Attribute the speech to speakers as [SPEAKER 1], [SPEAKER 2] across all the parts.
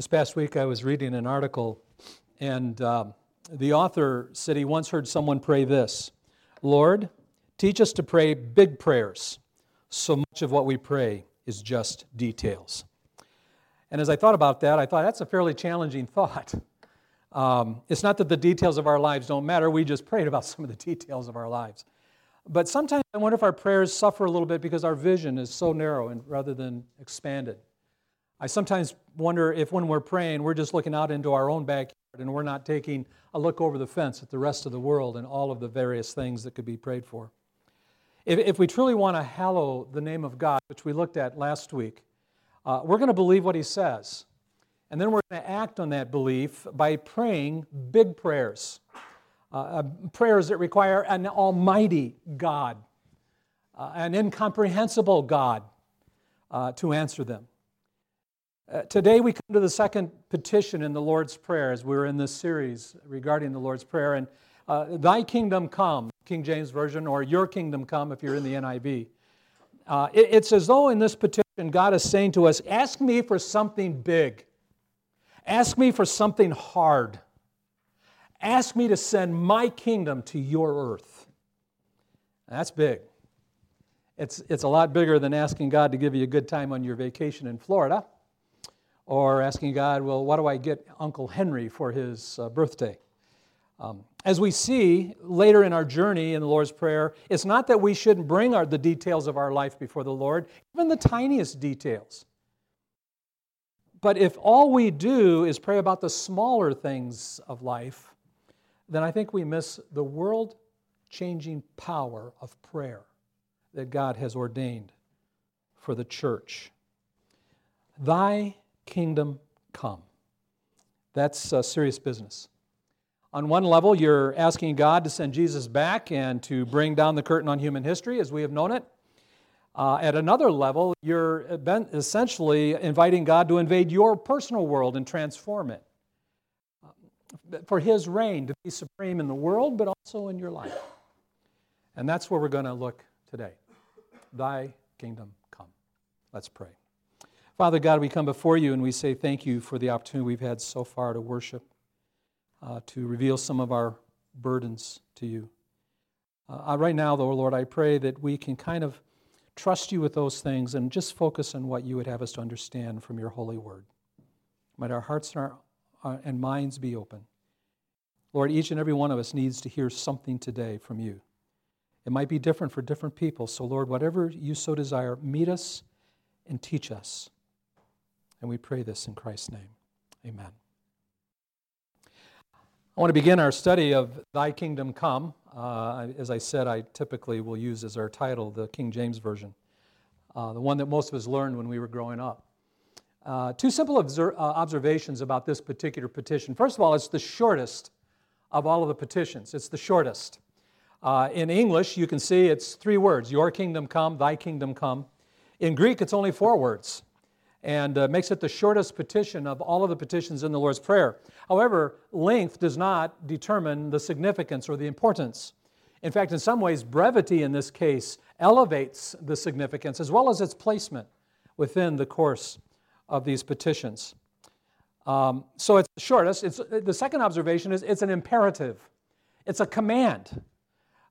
[SPEAKER 1] This past week, I was reading an article, and um, the author said he once heard someone pray this Lord, teach us to pray big prayers. So much of what we pray is just details. And as I thought about that, I thought that's a fairly challenging thought. Um, it's not that the details of our lives don't matter, we just prayed about some of the details of our lives. But sometimes I wonder if our prayers suffer a little bit because our vision is so narrow and rather than expanded. I sometimes wonder if when we're praying, we're just looking out into our own backyard and we're not taking a look over the fence at the rest of the world and all of the various things that could be prayed for. If, if we truly want to hallow the name of God, which we looked at last week, uh, we're going to believe what He says. And then we're going to act on that belief by praying big prayers, uh, uh, prayers that require an almighty God, uh, an incomprehensible God uh, to answer them. Uh, today we come to the second petition in the Lord's Prayer as we're in this series regarding the Lord's Prayer. And uh, Thy kingdom come, King James Version, or Your kingdom come if you're in the NIV. It, it's as though in this petition God is saying to us, Ask me for something big. Ask me for something hard. Ask me to send my kingdom to your earth. That's big. It's, it's a lot bigger than asking God to give you a good time on your vacation in Florida or asking God, well, what do I get Uncle Henry for his uh, birthday? Um, as we see later in our journey in the Lord's Prayer, it's not that we shouldn't bring our, the details of our life before the Lord, even the tiniest details. But if all we do is pray about the smaller things of life, then I think we miss the world changing power of prayer that God has ordained for the church. Thy kingdom come. That's uh, serious business. On one level, you're asking God to send Jesus back and to bring down the curtain on human history as we have known it. Uh, at another level, you're essentially inviting God to invade your personal world and transform it uh, for His reign to be supreme in the world, but also in your life. And that's where we're going to look today. Thy kingdom come. Let's pray. Father God, we come before you and we say thank you for the opportunity we've had so far to worship, uh, to reveal some of our burdens to you. Uh, right now, though, Lord, I pray that we can kind of trust you with those things and just focus on what you would have us to understand from your holy word. Might our hearts and, our, uh, and minds be open. Lord, each and every one of us needs to hear something today from you. It might be different for different people. So, Lord, whatever you so desire, meet us and teach us. And we pray this in Christ's name. Amen. I want to begin our study of Thy Kingdom Come. Uh, as I said, I typically will use as our title the King James Version, uh, the one that most of us learned when we were growing up. Uh, two simple obser- uh, observations about this particular petition. First of all, it's the shortest of all of the petitions, it's the shortest. Uh, in English, you can see it's three words Your kingdom come, Thy kingdom come. In Greek, it's only four words and uh, makes it the shortest petition of all of the petitions in the Lord's Prayer. However, length does not determine the significance or the importance. In fact, in some ways, brevity in this case elevates the significance as well as its placement within the course of these petitions. Um, so it's the shortest. It's, the second observation is it's an imperative, it's a command.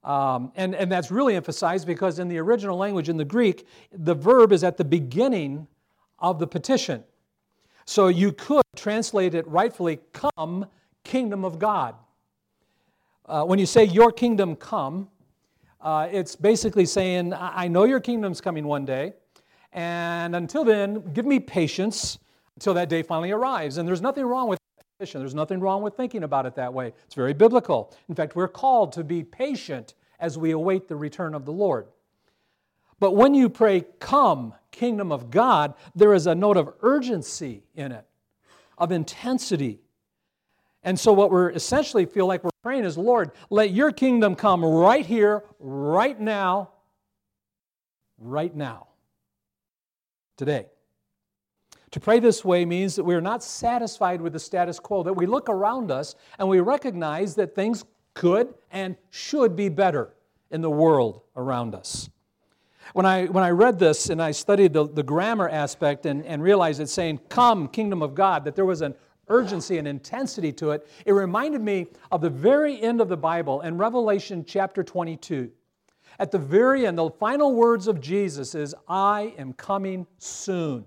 [SPEAKER 1] Um, and, and that's really emphasized because in the original language, in the Greek, the verb is at the beginning of the petition. So you could translate it rightfully, come, kingdom of God. Uh, when you say your kingdom come, uh, it's basically saying, I know your kingdom's coming one day, and until then, give me patience until that day finally arrives. And there's nothing wrong with petition. There's nothing wrong with thinking about it that way. It's very biblical. In fact, we're called to be patient as we await the return of the Lord. But when you pray, Come, kingdom of God, there is a note of urgency in it, of intensity. And so, what we're essentially feel like we're praying is, Lord, let your kingdom come right here, right now, right now, today. To pray this way means that we're not satisfied with the status quo, that we look around us and we recognize that things could and should be better in the world around us. When I, when I read this and I studied the, the grammar aspect and, and realized it's saying, Come, kingdom of God, that there was an urgency and intensity to it, it reminded me of the very end of the Bible in Revelation chapter 22. At the very end, the final words of Jesus is, I am coming soon.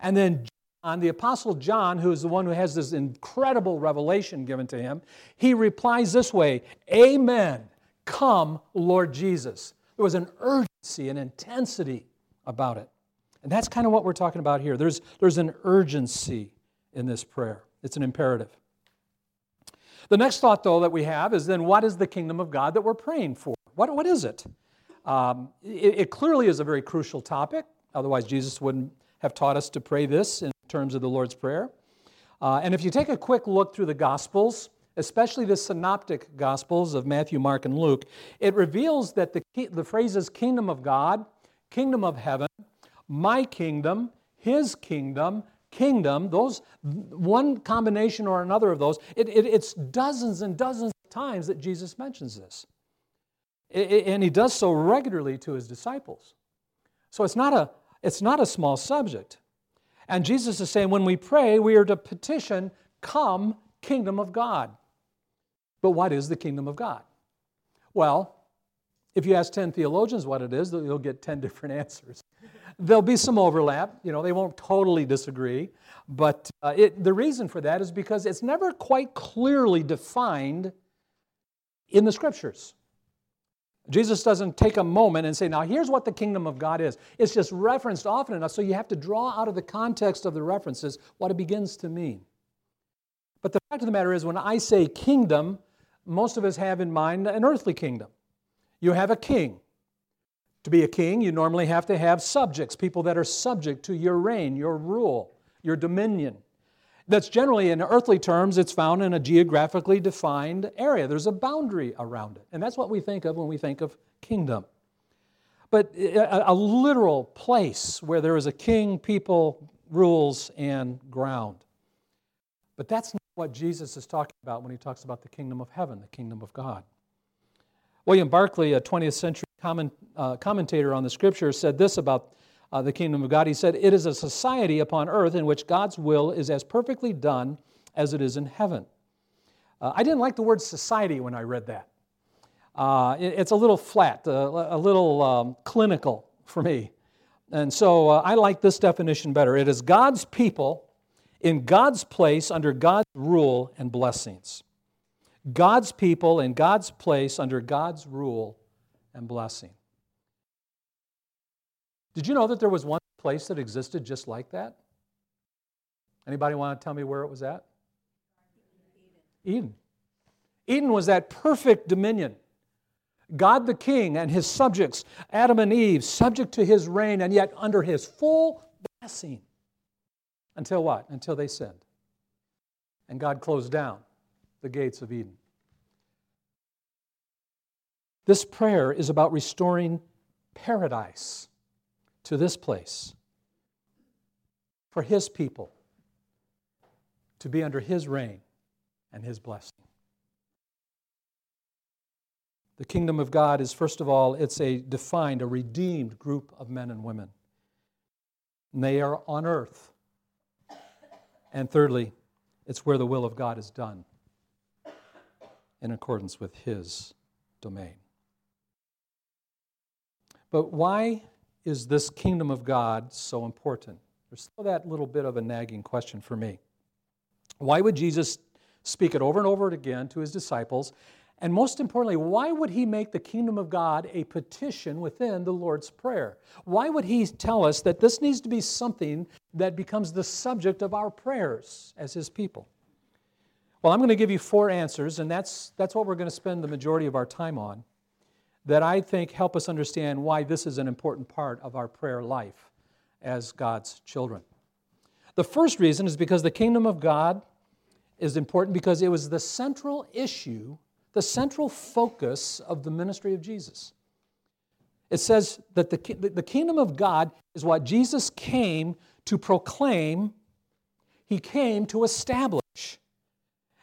[SPEAKER 1] And then John, the Apostle John, who is the one who has this incredible revelation given to him, he replies this way Amen. Come, Lord Jesus. There was an urgency and intensity about it. And that's kind of what we're talking about here. There's, there's an urgency in this prayer, it's an imperative. The next thought, though, that we have is then what is the kingdom of God that we're praying for? What, what is it? Um, it? It clearly is a very crucial topic. Otherwise, Jesus wouldn't have taught us to pray this in terms of the Lord's Prayer. Uh, and if you take a quick look through the Gospels, especially the synoptic Gospels of Matthew, Mark, and Luke, it reveals that the, the phrases kingdom of God, kingdom of heaven, my kingdom, his kingdom, kingdom, those one combination or another of those, it, it, it's dozens and dozens of times that Jesus mentions this. It, and he does so regularly to his disciples. So it's not a, it's not a small subject. And Jesus is saying when we pray, we are to petition, Come, kingdom of God. But what is the kingdom of God? Well, if you ask 10 theologians what it is, you'll get 10 different answers. There'll be some overlap, you know, they won't totally disagree, but uh, it, the reason for that is because it's never quite clearly defined in the scriptures. Jesus doesn't take a moment and say, now here's what the kingdom of God is. It's just referenced often enough, so you have to draw out of the context of the references what it begins to mean. But the fact of the matter is, when I say kingdom, most of us have in mind an earthly kingdom. You have a king. To be a king, you normally have to have subjects, people that are subject to your reign, your rule, your dominion. That's generally, in earthly terms, it's found in a geographically defined area. There's a boundary around it. And that's what we think of when we think of kingdom. But uh, a, a literal place where there is a king, people, rules, and ground. But that's not what Jesus is talking about when he talks about the kingdom of heaven, the kingdom of God. William Barclay, a 20th century comment, uh, commentator on the scripture, said this about uh, the kingdom of God. He said, It is a society upon earth in which God's will is as perfectly done as it is in heaven. Uh, I didn't like the word society when I read that. Uh, it, it's a little flat, uh, a little um, clinical for me. And so uh, I like this definition better. It is God's people in God's place under God's rule and blessings. God's people in God's place under God's rule and blessing. Did you know that there was one place that existed just like that? Anybody want to tell me where it was at? Eden. Eden was that perfect dominion. God the king and his subjects, Adam and Eve, subject to his reign and yet under his full blessing. Until what? Until they sinned. And God closed down the gates of Eden. This prayer is about restoring paradise to this place for His people to be under His reign and His blessing. The kingdom of God is, first of all, it's a defined, a redeemed group of men and women. And they are on earth. And thirdly, it's where the will of God is done in accordance with His domain. But why is this kingdom of God so important? There's still that little bit of a nagging question for me. Why would Jesus speak it over and over again to his disciples? And most importantly, why would he make the kingdom of God a petition within the Lord's Prayer? Why would he tell us that this needs to be something that becomes the subject of our prayers as his people? Well, I'm going to give you four answers, and that's, that's what we're going to spend the majority of our time on that I think help us understand why this is an important part of our prayer life as God's children. The first reason is because the kingdom of God is important because it was the central issue, the central focus of the ministry of Jesus. It says that the, the kingdom of God is what Jesus came to proclaim, he came to establish.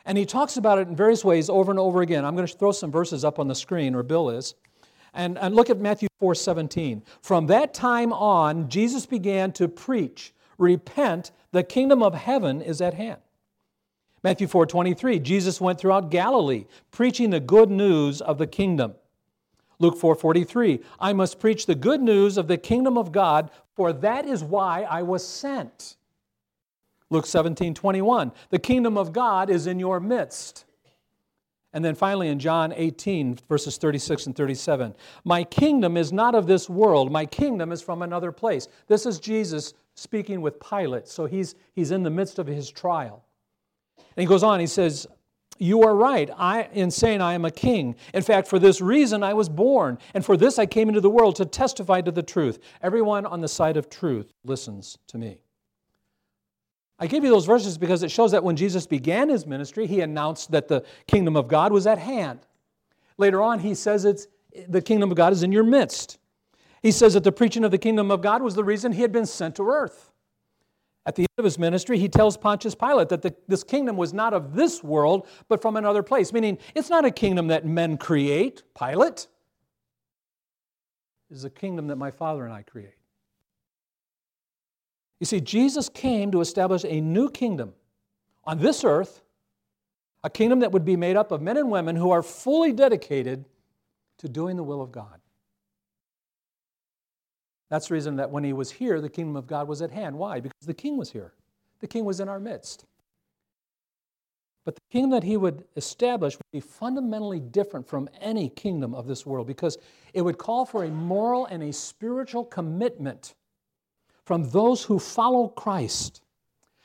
[SPEAKER 1] And he talks about it in various ways over and over again. I'm going to throw some verses up on the screen, or Bill is. And, and look at Matthew 4 17. From that time on, Jesus began to preach, Repent, the kingdom of heaven is at hand. Matthew 4 23, Jesus went throughout Galilee, preaching the good news of the kingdom. Luke 4 43, I must preach the good news of the kingdom of God, for that is why I was sent. Luke 17 21, the kingdom of God is in your midst. And then finally in John 18, verses 36 and 37, My kingdom is not of this world, my kingdom is from another place. This is Jesus speaking with Pilate, so he's, he's in the midst of his trial. And he goes on, he says, You are right I, in saying I am a king. In fact, for this reason I was born, and for this I came into the world to testify to the truth. Everyone on the side of truth listens to me. I gave you those verses because it shows that when Jesus began his ministry, he announced that the kingdom of God was at hand. Later on, he says it's the kingdom of God is in your midst. He says that the preaching of the kingdom of God was the reason he had been sent to earth. At the end of his ministry, he tells Pontius Pilate that the, this kingdom was not of this world, but from another place, meaning it's not a kingdom that men create, Pilate. It is a kingdom that my Father and I create. You see, Jesus came to establish a new kingdom on this earth, a kingdom that would be made up of men and women who are fully dedicated to doing the will of God. That's the reason that when he was here, the kingdom of God was at hand. Why? Because the king was here, the king was in our midst. But the kingdom that he would establish would be fundamentally different from any kingdom of this world because it would call for a moral and a spiritual commitment from those who follow Christ.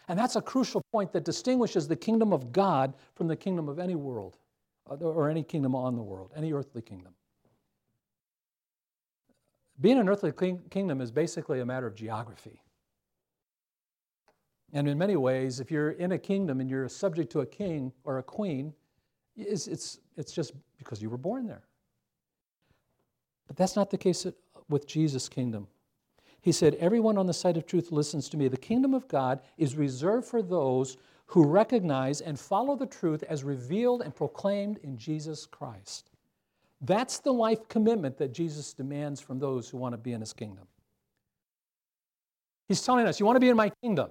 [SPEAKER 1] And that's a crucial point that distinguishes the kingdom of God from the kingdom of any world or any kingdom on the world, any earthly kingdom. Being an earthly kingdom is basically a matter of geography. And in many ways, if you're in a kingdom and you're subject to a king or a queen, it's, it's, it's just because you were born there. But that's not the case with Jesus' kingdom. He said, Everyone on the side of truth listens to me. The kingdom of God is reserved for those who recognize and follow the truth as revealed and proclaimed in Jesus Christ. That's the life commitment that Jesus demands from those who want to be in his kingdom. He's telling us, You want to be in my kingdom?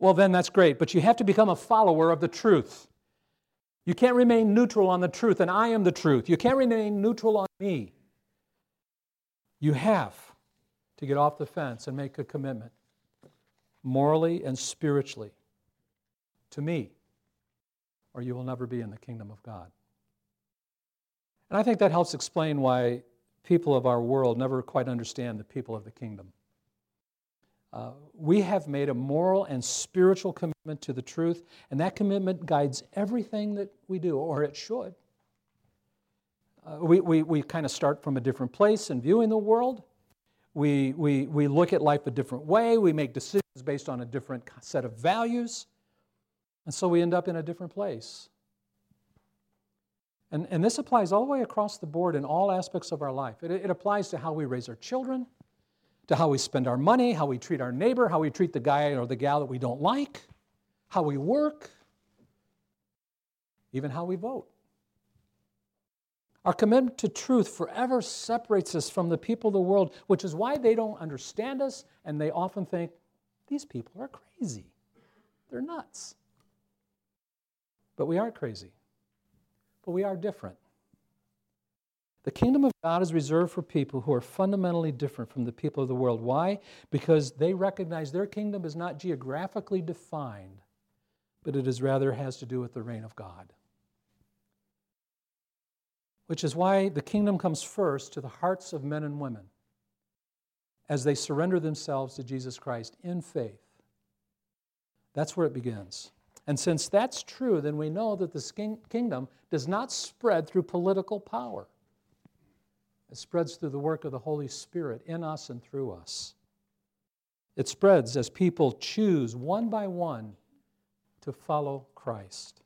[SPEAKER 1] Well, then that's great, but you have to become a follower of the truth. You can't remain neutral on the truth, and I am the truth. You can't remain neutral on me. You have to get off the fence and make a commitment, morally and spiritually, to me, or you will never be in the kingdom of God. And I think that helps explain why people of our world never quite understand the people of the kingdom. Uh, we have made a moral and spiritual commitment to the truth, and that commitment guides everything that we do, or it should. Uh, we we, we kind of start from a different place in viewing the world, we, we, we look at life a different way. We make decisions based on a different set of values. And so we end up in a different place. And, and this applies all the way across the board in all aspects of our life. It, it applies to how we raise our children, to how we spend our money, how we treat our neighbor, how we treat the guy or the gal that we don't like, how we work, even how we vote. Our commitment to truth forever separates us from the people of the world, which is why they don't understand us and they often think, these people are crazy. They're nuts. But we aren't crazy. But we are different. The kingdom of God is reserved for people who are fundamentally different from the people of the world. Why? Because they recognize their kingdom is not geographically defined, but it is rather has to do with the reign of God which is why the kingdom comes first to the hearts of men and women as they surrender themselves to Jesus Christ in faith. That's where it begins. And since that's true, then we know that the kingdom does not spread through political power. It spreads through the work of the Holy Spirit in us and through us. It spreads as people choose one by one to follow Christ.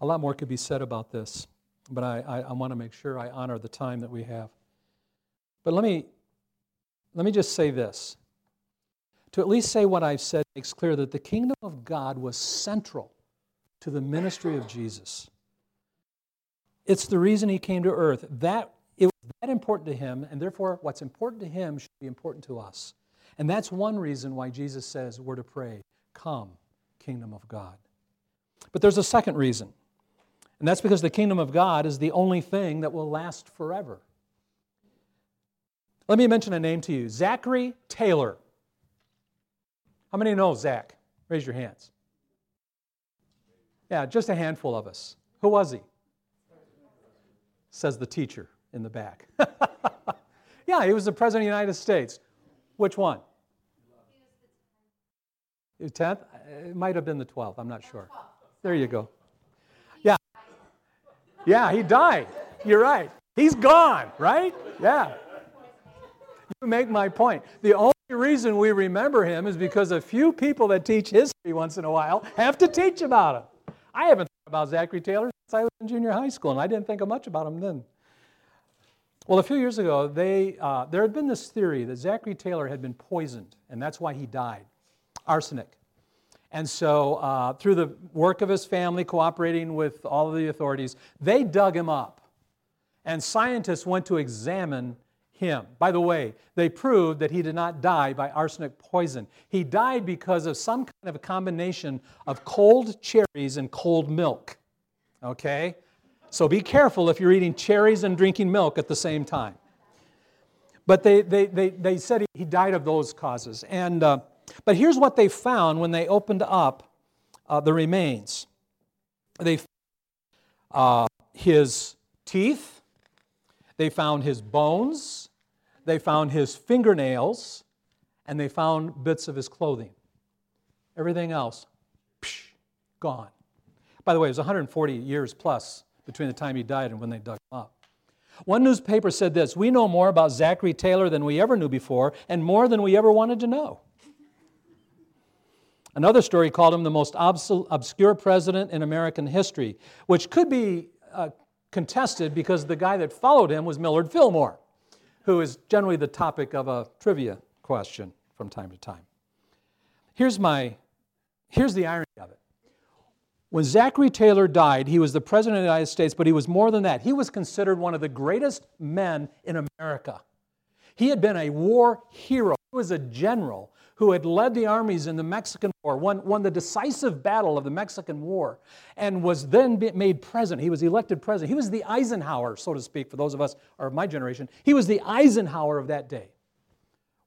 [SPEAKER 1] A lot more could be said about this, but I, I, I want to make sure I honor the time that we have. But let me, let me just say this. To at least say what I've said makes clear that the kingdom of God was central to the ministry of Jesus. It's the reason he came to earth. That it was that important to him, and therefore what's important to him should be important to us. And that's one reason why Jesus says we're to pray, Come, kingdom of God. But there's a second reason, and that's because the kingdom of God is the only thing that will last forever. Let me mention a name to you Zachary Taylor. How many know Zach? Raise your hands. Yeah, just a handful of us. Who was he? Says the teacher in the back. yeah, he was the President of the United States. Which one? The 10th? It might have been the 12th. I'm not sure. There you go. Yeah. Yeah, he died. You're right. He's gone, right? Yeah. You make my point. The only reason we remember him is because a few people that teach history once in a while have to teach about him. I haven't thought about Zachary Taylor since I was in junior high school, and I didn't think much about him then. Well, a few years ago, they, uh, there had been this theory that Zachary Taylor had been poisoned, and that's why he died arsenic. And so, uh, through the work of his family, cooperating with all of the authorities, they dug him up. And scientists went to examine him. By the way, they proved that he did not die by arsenic poison. He died because of some kind of a combination of cold cherries and cold milk. Okay? So be careful if you're eating cherries and drinking milk at the same time. But they, they, they, they said he died of those causes. And, uh, but here's what they found when they opened up uh, the remains they uh, his teeth, they found his bones, they found his fingernails, and they found bits of his clothing. Everything else, psh, gone. By the way, it was 140 years plus between the time he died and when they dug him up. One newspaper said this We know more about Zachary Taylor than we ever knew before, and more than we ever wanted to know. Another story called him the most obscure president in American history, which could be uh, contested because the guy that followed him was Millard Fillmore, who is generally the topic of a trivia question from time to time. Here's, my, here's the irony of it. When Zachary Taylor died, he was the President of the United States, but he was more than that. He was considered one of the greatest men in America. He had been a war hero, he was a general who had led the armies in the Mexican War, won, won the decisive battle of the Mexican War, and was then made president. He was elected president. He was the Eisenhower, so to speak, for those of us or my generation. He was the Eisenhower of that day.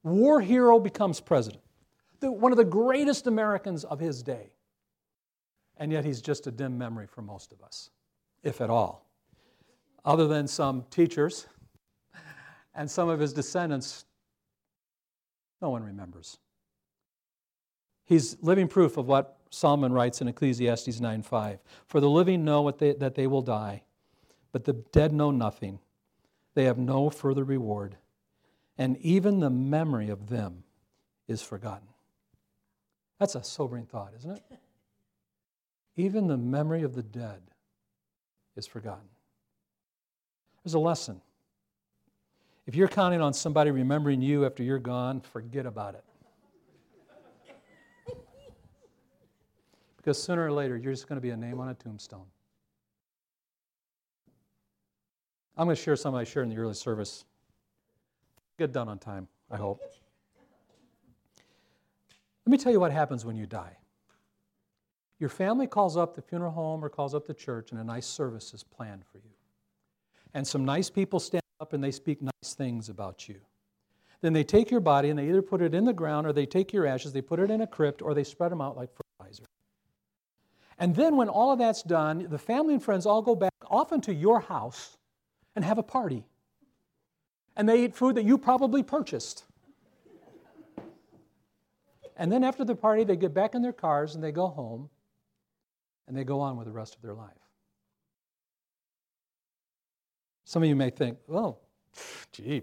[SPEAKER 1] War hero becomes president. The, one of the greatest Americans of his day. And yet he's just a dim memory for most of us, if at all. Other than some teachers and some of his descendants, no one remembers. He's living proof of what Solomon writes in Ecclesiastes 9:5. For the living know they, that they will die, but the dead know nothing. They have no further reward, and even the memory of them is forgotten. That's a sobering thought, isn't it? Even the memory of the dead is forgotten. There's a lesson. If you're counting on somebody remembering you after you're gone, forget about it. Because sooner or later, you're just going to be a name on a tombstone. I'm going to share some I shared in the early service. Get done on time, I hope. Let me tell you what happens when you die. Your family calls up the funeral home or calls up the church, and a nice service is planned for you. And some nice people stand up and they speak nice things about you. Then they take your body and they either put it in the ground or they take your ashes, they put it in a crypt, or they spread them out like fertilizer. And then, when all of that's done, the family and friends all go back, often to your house, and have a party. And they eat food that you probably purchased. And then, after the party, they get back in their cars and they go home and they go on with the rest of their life. Some of you may think, oh, well, gee,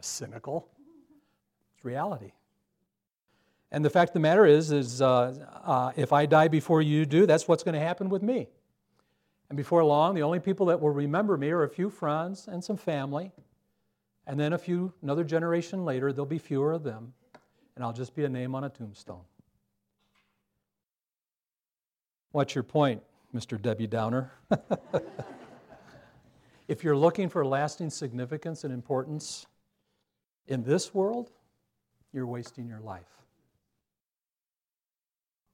[SPEAKER 1] cynical. It's reality. And the fact of the matter is, is uh, uh, if I die before you do, that's what's going to happen with me. And before long, the only people that will remember me are a few friends and some family. And then a few, another generation later, there'll be fewer of them. And I'll just be a name on a tombstone. What's your point? Mr. Debbie Downer. if you're looking for lasting significance and importance in this world, you're wasting your life.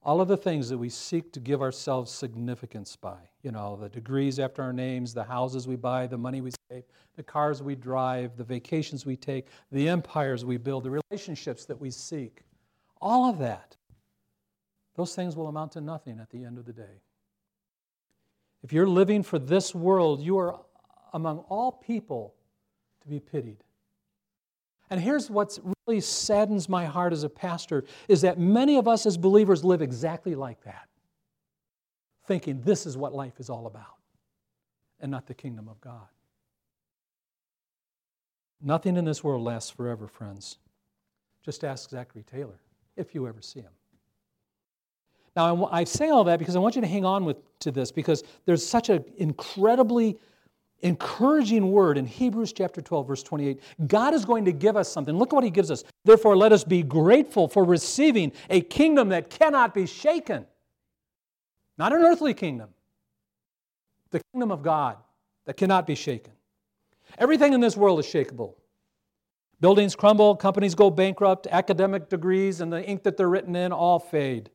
[SPEAKER 1] All of the things that we seek to give ourselves significance by, you know, the degrees after our names, the houses we buy, the money we save, the cars we drive, the vacations we take, the empires we build, the relationships that we seek, all of that, those things will amount to nothing at the end of the day. If you're living for this world, you are among all people to be pitied. And here's what really saddens my heart as a pastor is that many of us as believers live exactly like that, thinking this is what life is all about and not the kingdom of God. Nothing in this world lasts forever, friends. Just ask Zachary Taylor if you ever see him. Now, I say all that because I want you to hang on with, to this because there's such an incredibly encouraging word in Hebrews chapter 12, verse 28. God is going to give us something. Look at what He gives us. Therefore, let us be grateful for receiving a kingdom that cannot be shaken. Not an earthly kingdom, the kingdom of God that cannot be shaken. Everything in this world is shakable. Buildings crumble, companies go bankrupt, academic degrees and the ink that they're written in all fade.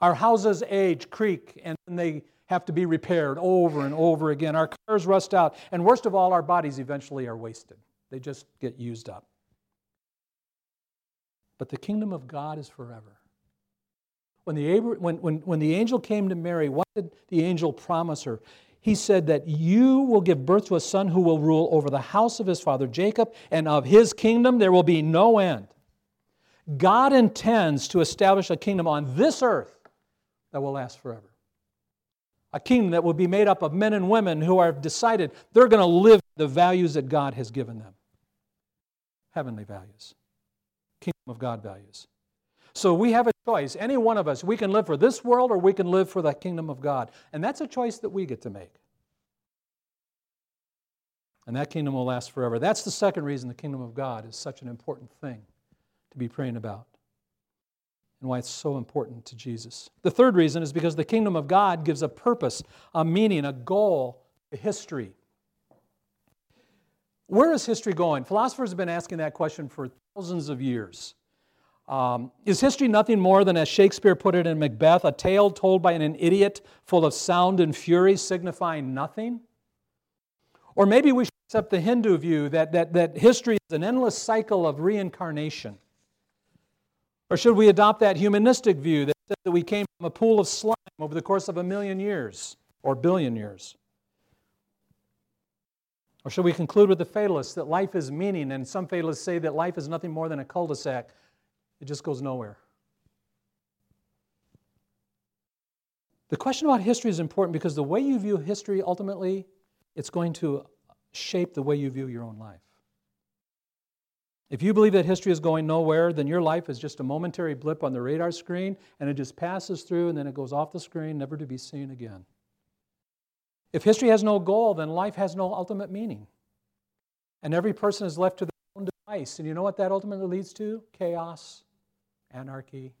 [SPEAKER 1] Our houses age, creak, and they have to be repaired over and over again. Our cars rust out. And worst of all, our bodies eventually are wasted, they just get used up. But the kingdom of God is forever. When the, when, when, when the angel came to Mary, what did the angel promise her? He said that you will give birth to a son who will rule over the house of his father Jacob, and of his kingdom there will be no end. God intends to establish a kingdom on this earth that will last forever. A kingdom that will be made up of men and women who have decided they're going to live the values that God has given them heavenly values, kingdom of God values. So we have a choice. Any one of us, we can live for this world or we can live for the kingdom of God. And that's a choice that we get to make. And that kingdom will last forever. That's the second reason the kingdom of God is such an important thing to be praying about and why it's so important to Jesus. The third reason is because the kingdom of God gives a purpose, a meaning, a goal to history. Where is history going? Philosophers have been asking that question for thousands of years. Um, is history nothing more than, as Shakespeare put it in Macbeth, a tale told by an idiot full of sound and fury, signifying nothing? Or maybe we should accept the Hindu view that, that, that history is an endless cycle of reincarnation. Or should we adopt that humanistic view that says that we came from a pool of slime over the course of a million years or billion years? Or should we conclude with the fatalists that life is meaning, and some fatalists say that life is nothing more than a cul de sac? It just goes nowhere. The question about history is important because the way you view history ultimately, it's going to shape the way you view your own life. If you believe that history is going nowhere, then your life is just a momentary blip on the radar screen and it just passes through and then it goes off the screen, never to be seen again. If history has no goal, then life has no ultimate meaning. And every person is left to their own device. And you know what that ultimately leads to? Chaos, anarchy.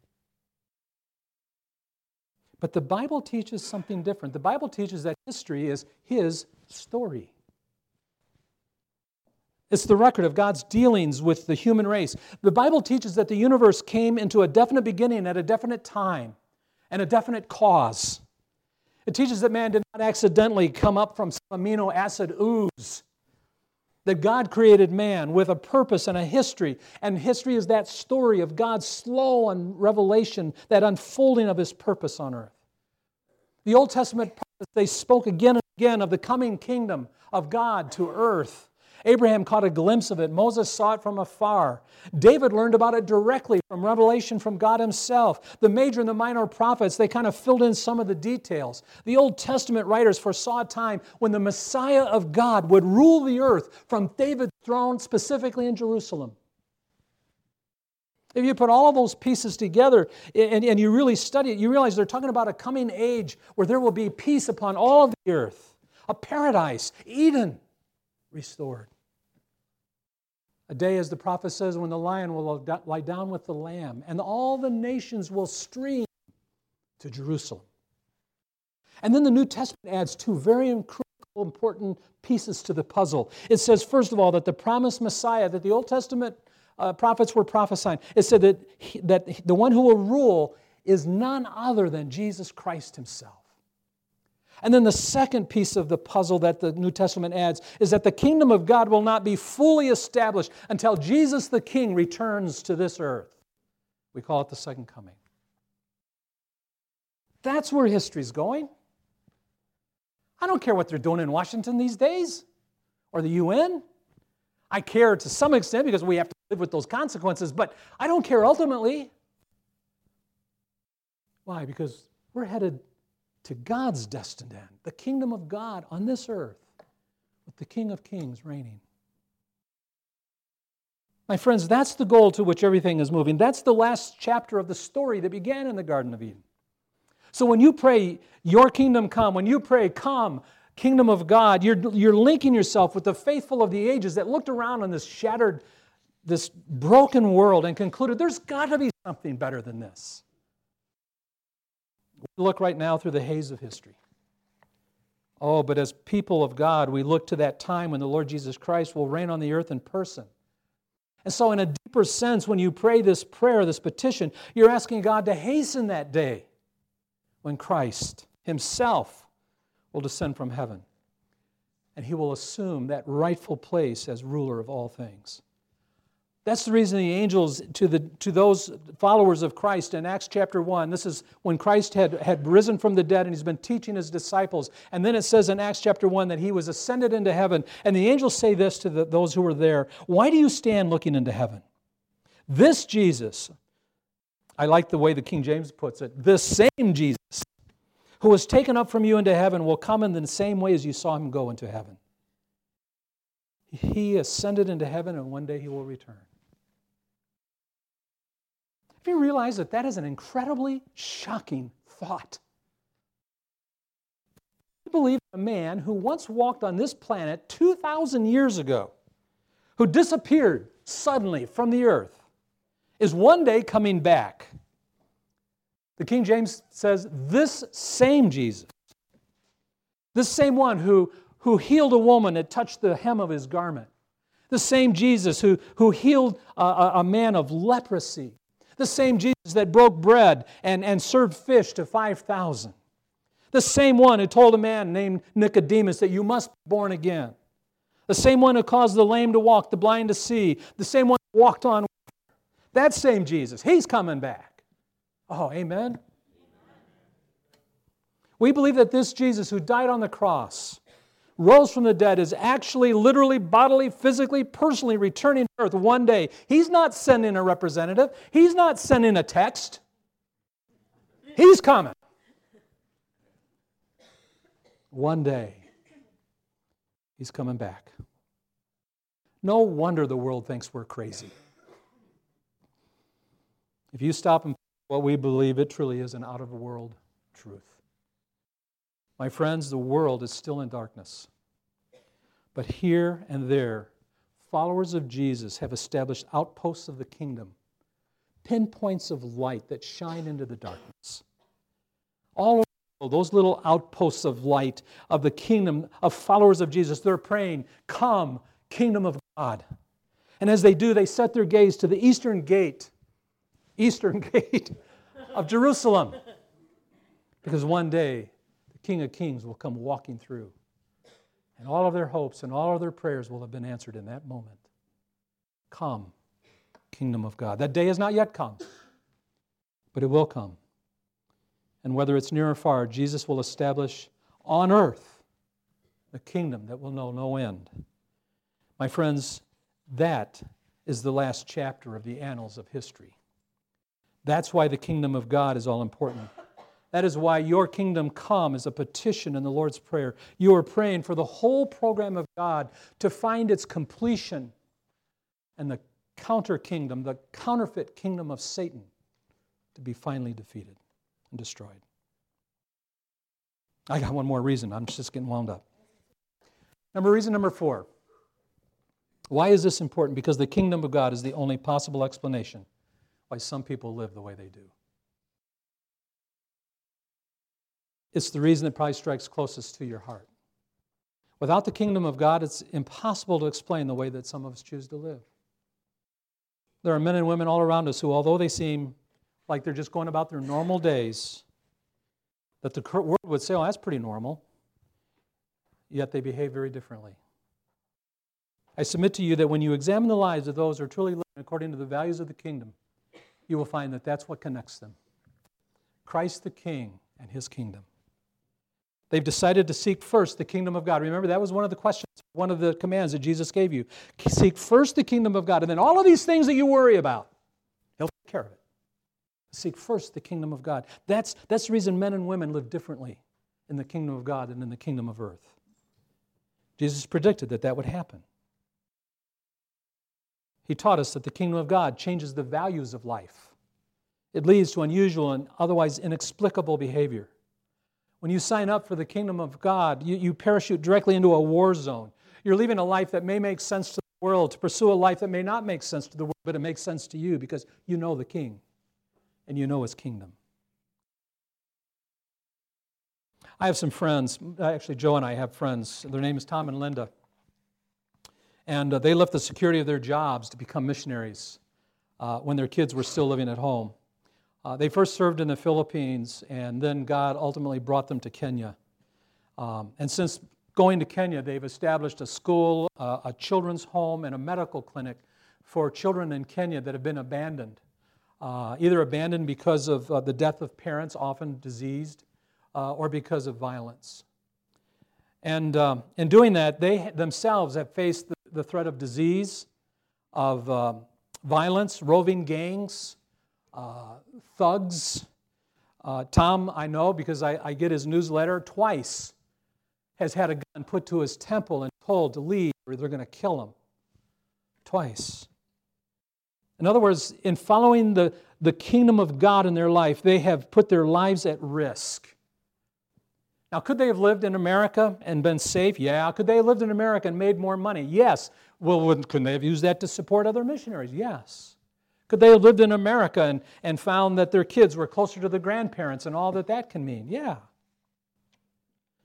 [SPEAKER 1] But the Bible teaches something different. The Bible teaches that history is His story. It's the record of God's dealings with the human race. The Bible teaches that the universe came into a definite beginning at a definite time and a definite cause. It teaches that man did not accidentally come up from some amino acid ooze. That God created man with a purpose and a history. And history is that story of God's slow and revelation, that unfolding of his purpose on earth. The Old Testament prophets, they spoke again and again of the coming kingdom of God to earth. Abraham caught a glimpse of it. Moses saw it from afar. David learned about it directly from revelation from God himself. The major and the minor prophets, they kind of filled in some of the details. The Old Testament writers foresaw a time when the Messiah of God would rule the earth from David's throne, specifically in Jerusalem. If you put all of those pieces together and, and you really study it, you realize they're talking about a coming age where there will be peace upon all of the earth, a paradise, Eden restored. A day, as the prophet says, when the lion will lie down with the lamb, and all the nations will stream to Jerusalem. And then the New Testament adds two very critical, important pieces to the puzzle. It says, first of all, that the promised Messiah that the Old Testament uh, prophets were prophesying, it said that, he, that the one who will rule is none other than Jesus Christ himself. And then the second piece of the puzzle that the New Testament adds is that the kingdom of God will not be fully established until Jesus the King returns to this earth. We call it the second coming. That's where history's going. I don't care what they're doing in Washington these days or the UN. I care to some extent because we have to live with those consequences, but I don't care ultimately. Why? Because we're headed to God's destined end, the kingdom of God on this earth, with the King of Kings reigning. My friends, that's the goal to which everything is moving. That's the last chapter of the story that began in the Garden of Eden. So when you pray, Your kingdom come, when you pray, Come, kingdom of God, you're, you're linking yourself with the faithful of the ages that looked around on this shattered, this broken world and concluded there's got to be something better than this. We look right now through the haze of history. Oh, but as people of God, we look to that time when the Lord Jesus Christ will reign on the earth in person. And so, in a deeper sense, when you pray this prayer, this petition, you're asking God to hasten that day when Christ Himself will descend from heaven and He will assume that rightful place as ruler of all things. That's the reason the angels, to, the, to those followers of Christ in Acts chapter 1, this is when Christ had, had risen from the dead and he's been teaching his disciples. And then it says in Acts chapter 1 that he was ascended into heaven. And the angels say this to the, those who were there Why do you stand looking into heaven? This Jesus, I like the way the King James puts it, this same Jesus who was taken up from you into heaven will come in the same way as you saw him go into heaven. He ascended into heaven and one day he will return. Have you realized that that is an incredibly shocking thought? I believe a man who once walked on this planet 2,000 years ago, who disappeared suddenly from the earth, is one day coming back. The King James says, This same Jesus, this same one who, who healed a woman that touched the hem of his garment, the same Jesus who, who healed a, a man of leprosy, the same Jesus that broke bread and, and served fish to 5,000. The same one who told a man named Nicodemus that you must be born again. The same one who caused the lame to walk, the blind to see. The same one who walked on. That same Jesus, he's coming back. Oh, amen. We believe that this Jesus who died on the cross, rose from the dead is actually, literally, bodily, physically, personally returning to earth one day. He's not sending a representative, he's not sending a text. He's coming. One day, he's coming back. No wonder the world thinks we're crazy. If you stop and what we believe, it truly is an out of world truth. My friends, the world is still in darkness. But here and there, followers of Jesus have established outposts of the kingdom, pinpoints of light that shine into the darkness. All over those little outposts of light of the kingdom of followers of Jesus, they're praying, Come, kingdom of God. And as they do, they set their gaze to the eastern gate, eastern gate of Jerusalem. Because one day King of Kings will come walking through. And all of their hopes and all of their prayers will have been answered in that moment. Come, kingdom of God. That day has not yet come, but it will come. And whether it's near or far, Jesus will establish on earth a kingdom that will know no end. My friends, that is the last chapter of the annals of history. That's why the kingdom of God is all important. That is why your kingdom come is a petition in the Lord's Prayer. You are praying for the whole program of God to find its completion and the counter kingdom, the counterfeit kingdom of Satan, to be finally defeated and destroyed. I got one more reason. I'm just getting wound up. Number reason number four. Why is this important? Because the kingdom of God is the only possible explanation why some people live the way they do. It's the reason that probably strikes closest to your heart. Without the kingdom of God, it's impossible to explain the way that some of us choose to live. There are men and women all around us who, although they seem like they're just going about their normal days, that the world would say, oh, that's pretty normal, yet they behave very differently. I submit to you that when you examine the lives of those who are truly living according to the values of the kingdom, you will find that that's what connects them Christ the King and his kingdom. They've decided to seek first the kingdom of God. Remember, that was one of the questions, one of the commands that Jesus gave you. Seek first the kingdom of God, and then all of these things that you worry about, He'll take care of it. Seek first the kingdom of God. That's, that's the reason men and women live differently in the kingdom of God and in the kingdom of earth. Jesus predicted that that would happen. He taught us that the kingdom of God changes the values of life. It leads to unusual and otherwise inexplicable behavior. When you sign up for the kingdom of God, you, you parachute directly into a war zone. You're leaving a life that may make sense to the world to pursue a life that may not make sense to the world, but it makes sense to you because you know the king and you know his kingdom. I have some friends, actually, Joe and I have friends. Their name is Tom and Linda. And uh, they left the security of their jobs to become missionaries uh, when their kids were still living at home. Uh, they first served in the Philippines, and then God ultimately brought them to Kenya. Um, and since going to Kenya, they've established a school, uh, a children's home, and a medical clinic for children in Kenya that have been abandoned. Uh, either abandoned because of uh, the death of parents, often diseased, or because of violence. And um, in doing that, they themselves have faced the the threat of disease, of uh, violence, roving gangs, uh, thugs. Uh, Tom, I know because I, I, get his newsletter twice, has had a gun put to his temple and told to leave or they're going to kill him. Twice. In other words, in following the, the kingdom of God in their life, they have put their lives at risk. Now, could they have lived in America and been safe? Yeah. Could they have lived in America and made more money? Yes. Well, couldn't they have used that to support other missionaries? Yes. Could they have lived in America and, and found that their kids were closer to the grandparents and all that that can mean? Yeah.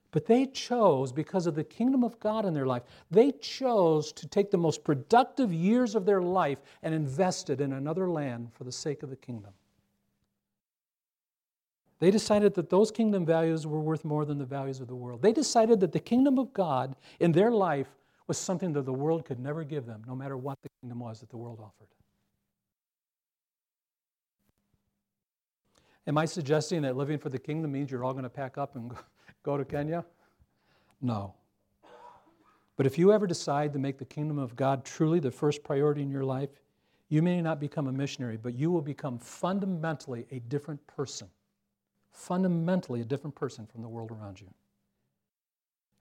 [SPEAKER 1] But they chose, because of the kingdom of God in their life, they chose to take the most productive years of their life and invest it in another land for the sake of the kingdom. They decided that those kingdom values were worth more than the values of the world. They decided that the kingdom of God in their life was something that the world could never give them, no matter what the kingdom was that the world offered. Am I suggesting that living for the kingdom means you're all going to pack up and go to Kenya? No. But if you ever decide to make the kingdom of God truly the first priority in your life, you may not become a missionary, but you will become fundamentally a different person fundamentally a different person from the world around you.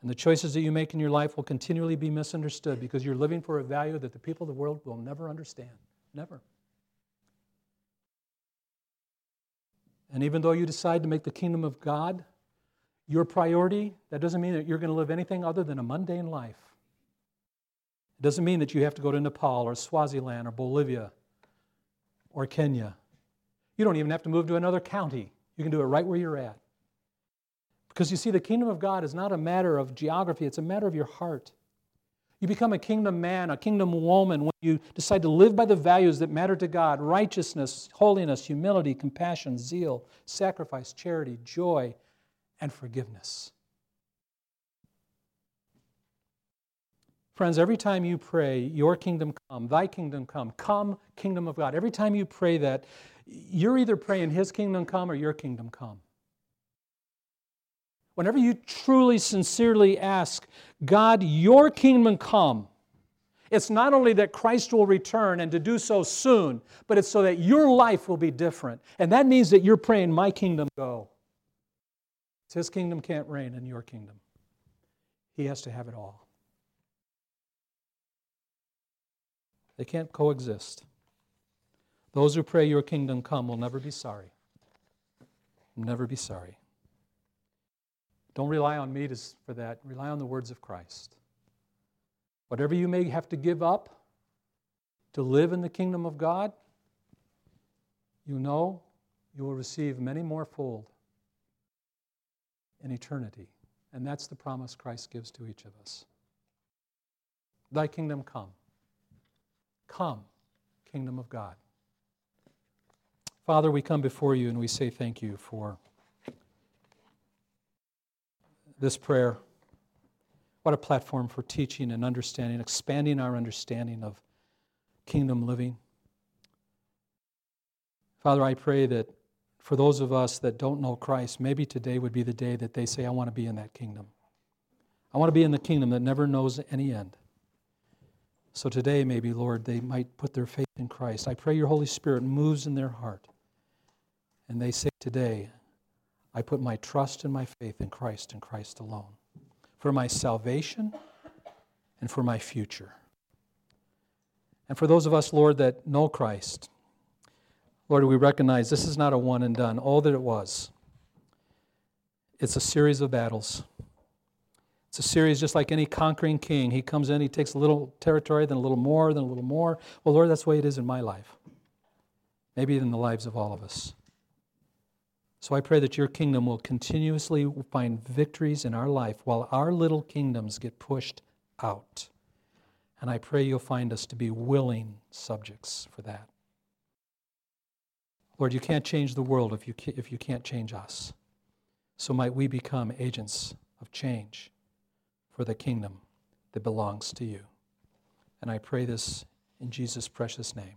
[SPEAKER 1] And the choices that you make in your life will continually be misunderstood because you're living for a value that the people of the world will never understand. Never. And even though you decide to make the kingdom of God your priority, that doesn't mean that you're going to live anything other than a mundane life. It doesn't mean that you have to go to Nepal or Swaziland or Bolivia or Kenya. You don't even have to move to another county. You can do it right where you're at. Because you see, the kingdom of God is not a matter of geography, it's a matter of your heart. You become a kingdom man, a kingdom woman when you decide to live by the values that matter to God righteousness, holiness, humility, compassion, zeal, sacrifice, charity, joy, and forgiveness. Friends, every time you pray, Your kingdom come, Thy kingdom come, come, kingdom of God, every time you pray that, you're either praying His kingdom come or your kingdom come. Whenever you truly, sincerely ask, God, your kingdom come, it's not only that Christ will return and to do so soon, but it's so that your life will be different. And that means that you're praying, My kingdom go. It's His kingdom can't reign in your kingdom, He has to have it all. They can't coexist. Those who pray, Your kingdom come, will never be sorry. Never be sorry. Don't rely on me to, for that. Rely on the words of Christ. Whatever you may have to give up to live in the kingdom of God, you know you will receive many more fold in eternity. And that's the promise Christ gives to each of us. Thy kingdom come. Come, kingdom of God. Father, we come before you and we say thank you for this prayer. What a platform for teaching and understanding, expanding our understanding of kingdom living. Father, I pray that for those of us that don't know Christ, maybe today would be the day that they say, I want to be in that kingdom. I want to be in the kingdom that never knows any end. So today, maybe, Lord, they might put their faith in Christ. I pray your Holy Spirit moves in their heart. And they say today, I put my trust and my faith in Christ and Christ alone for my salvation and for my future. And for those of us, Lord, that know Christ, Lord, we recognize this is not a one and done, all that it was. It's a series of battles. It's a series just like any conquering king. He comes in, he takes a little territory, then a little more, then a little more. Well, Lord, that's the way it is in my life. Maybe in the lives of all of us. So I pray that your kingdom will continuously find victories in our life while our little kingdoms get pushed out. And I pray you'll find us to be willing subjects for that. Lord, you can't change the world if you, if you can't change us. So might we become agents of change for the kingdom that belongs to you. And I pray this in Jesus' precious name.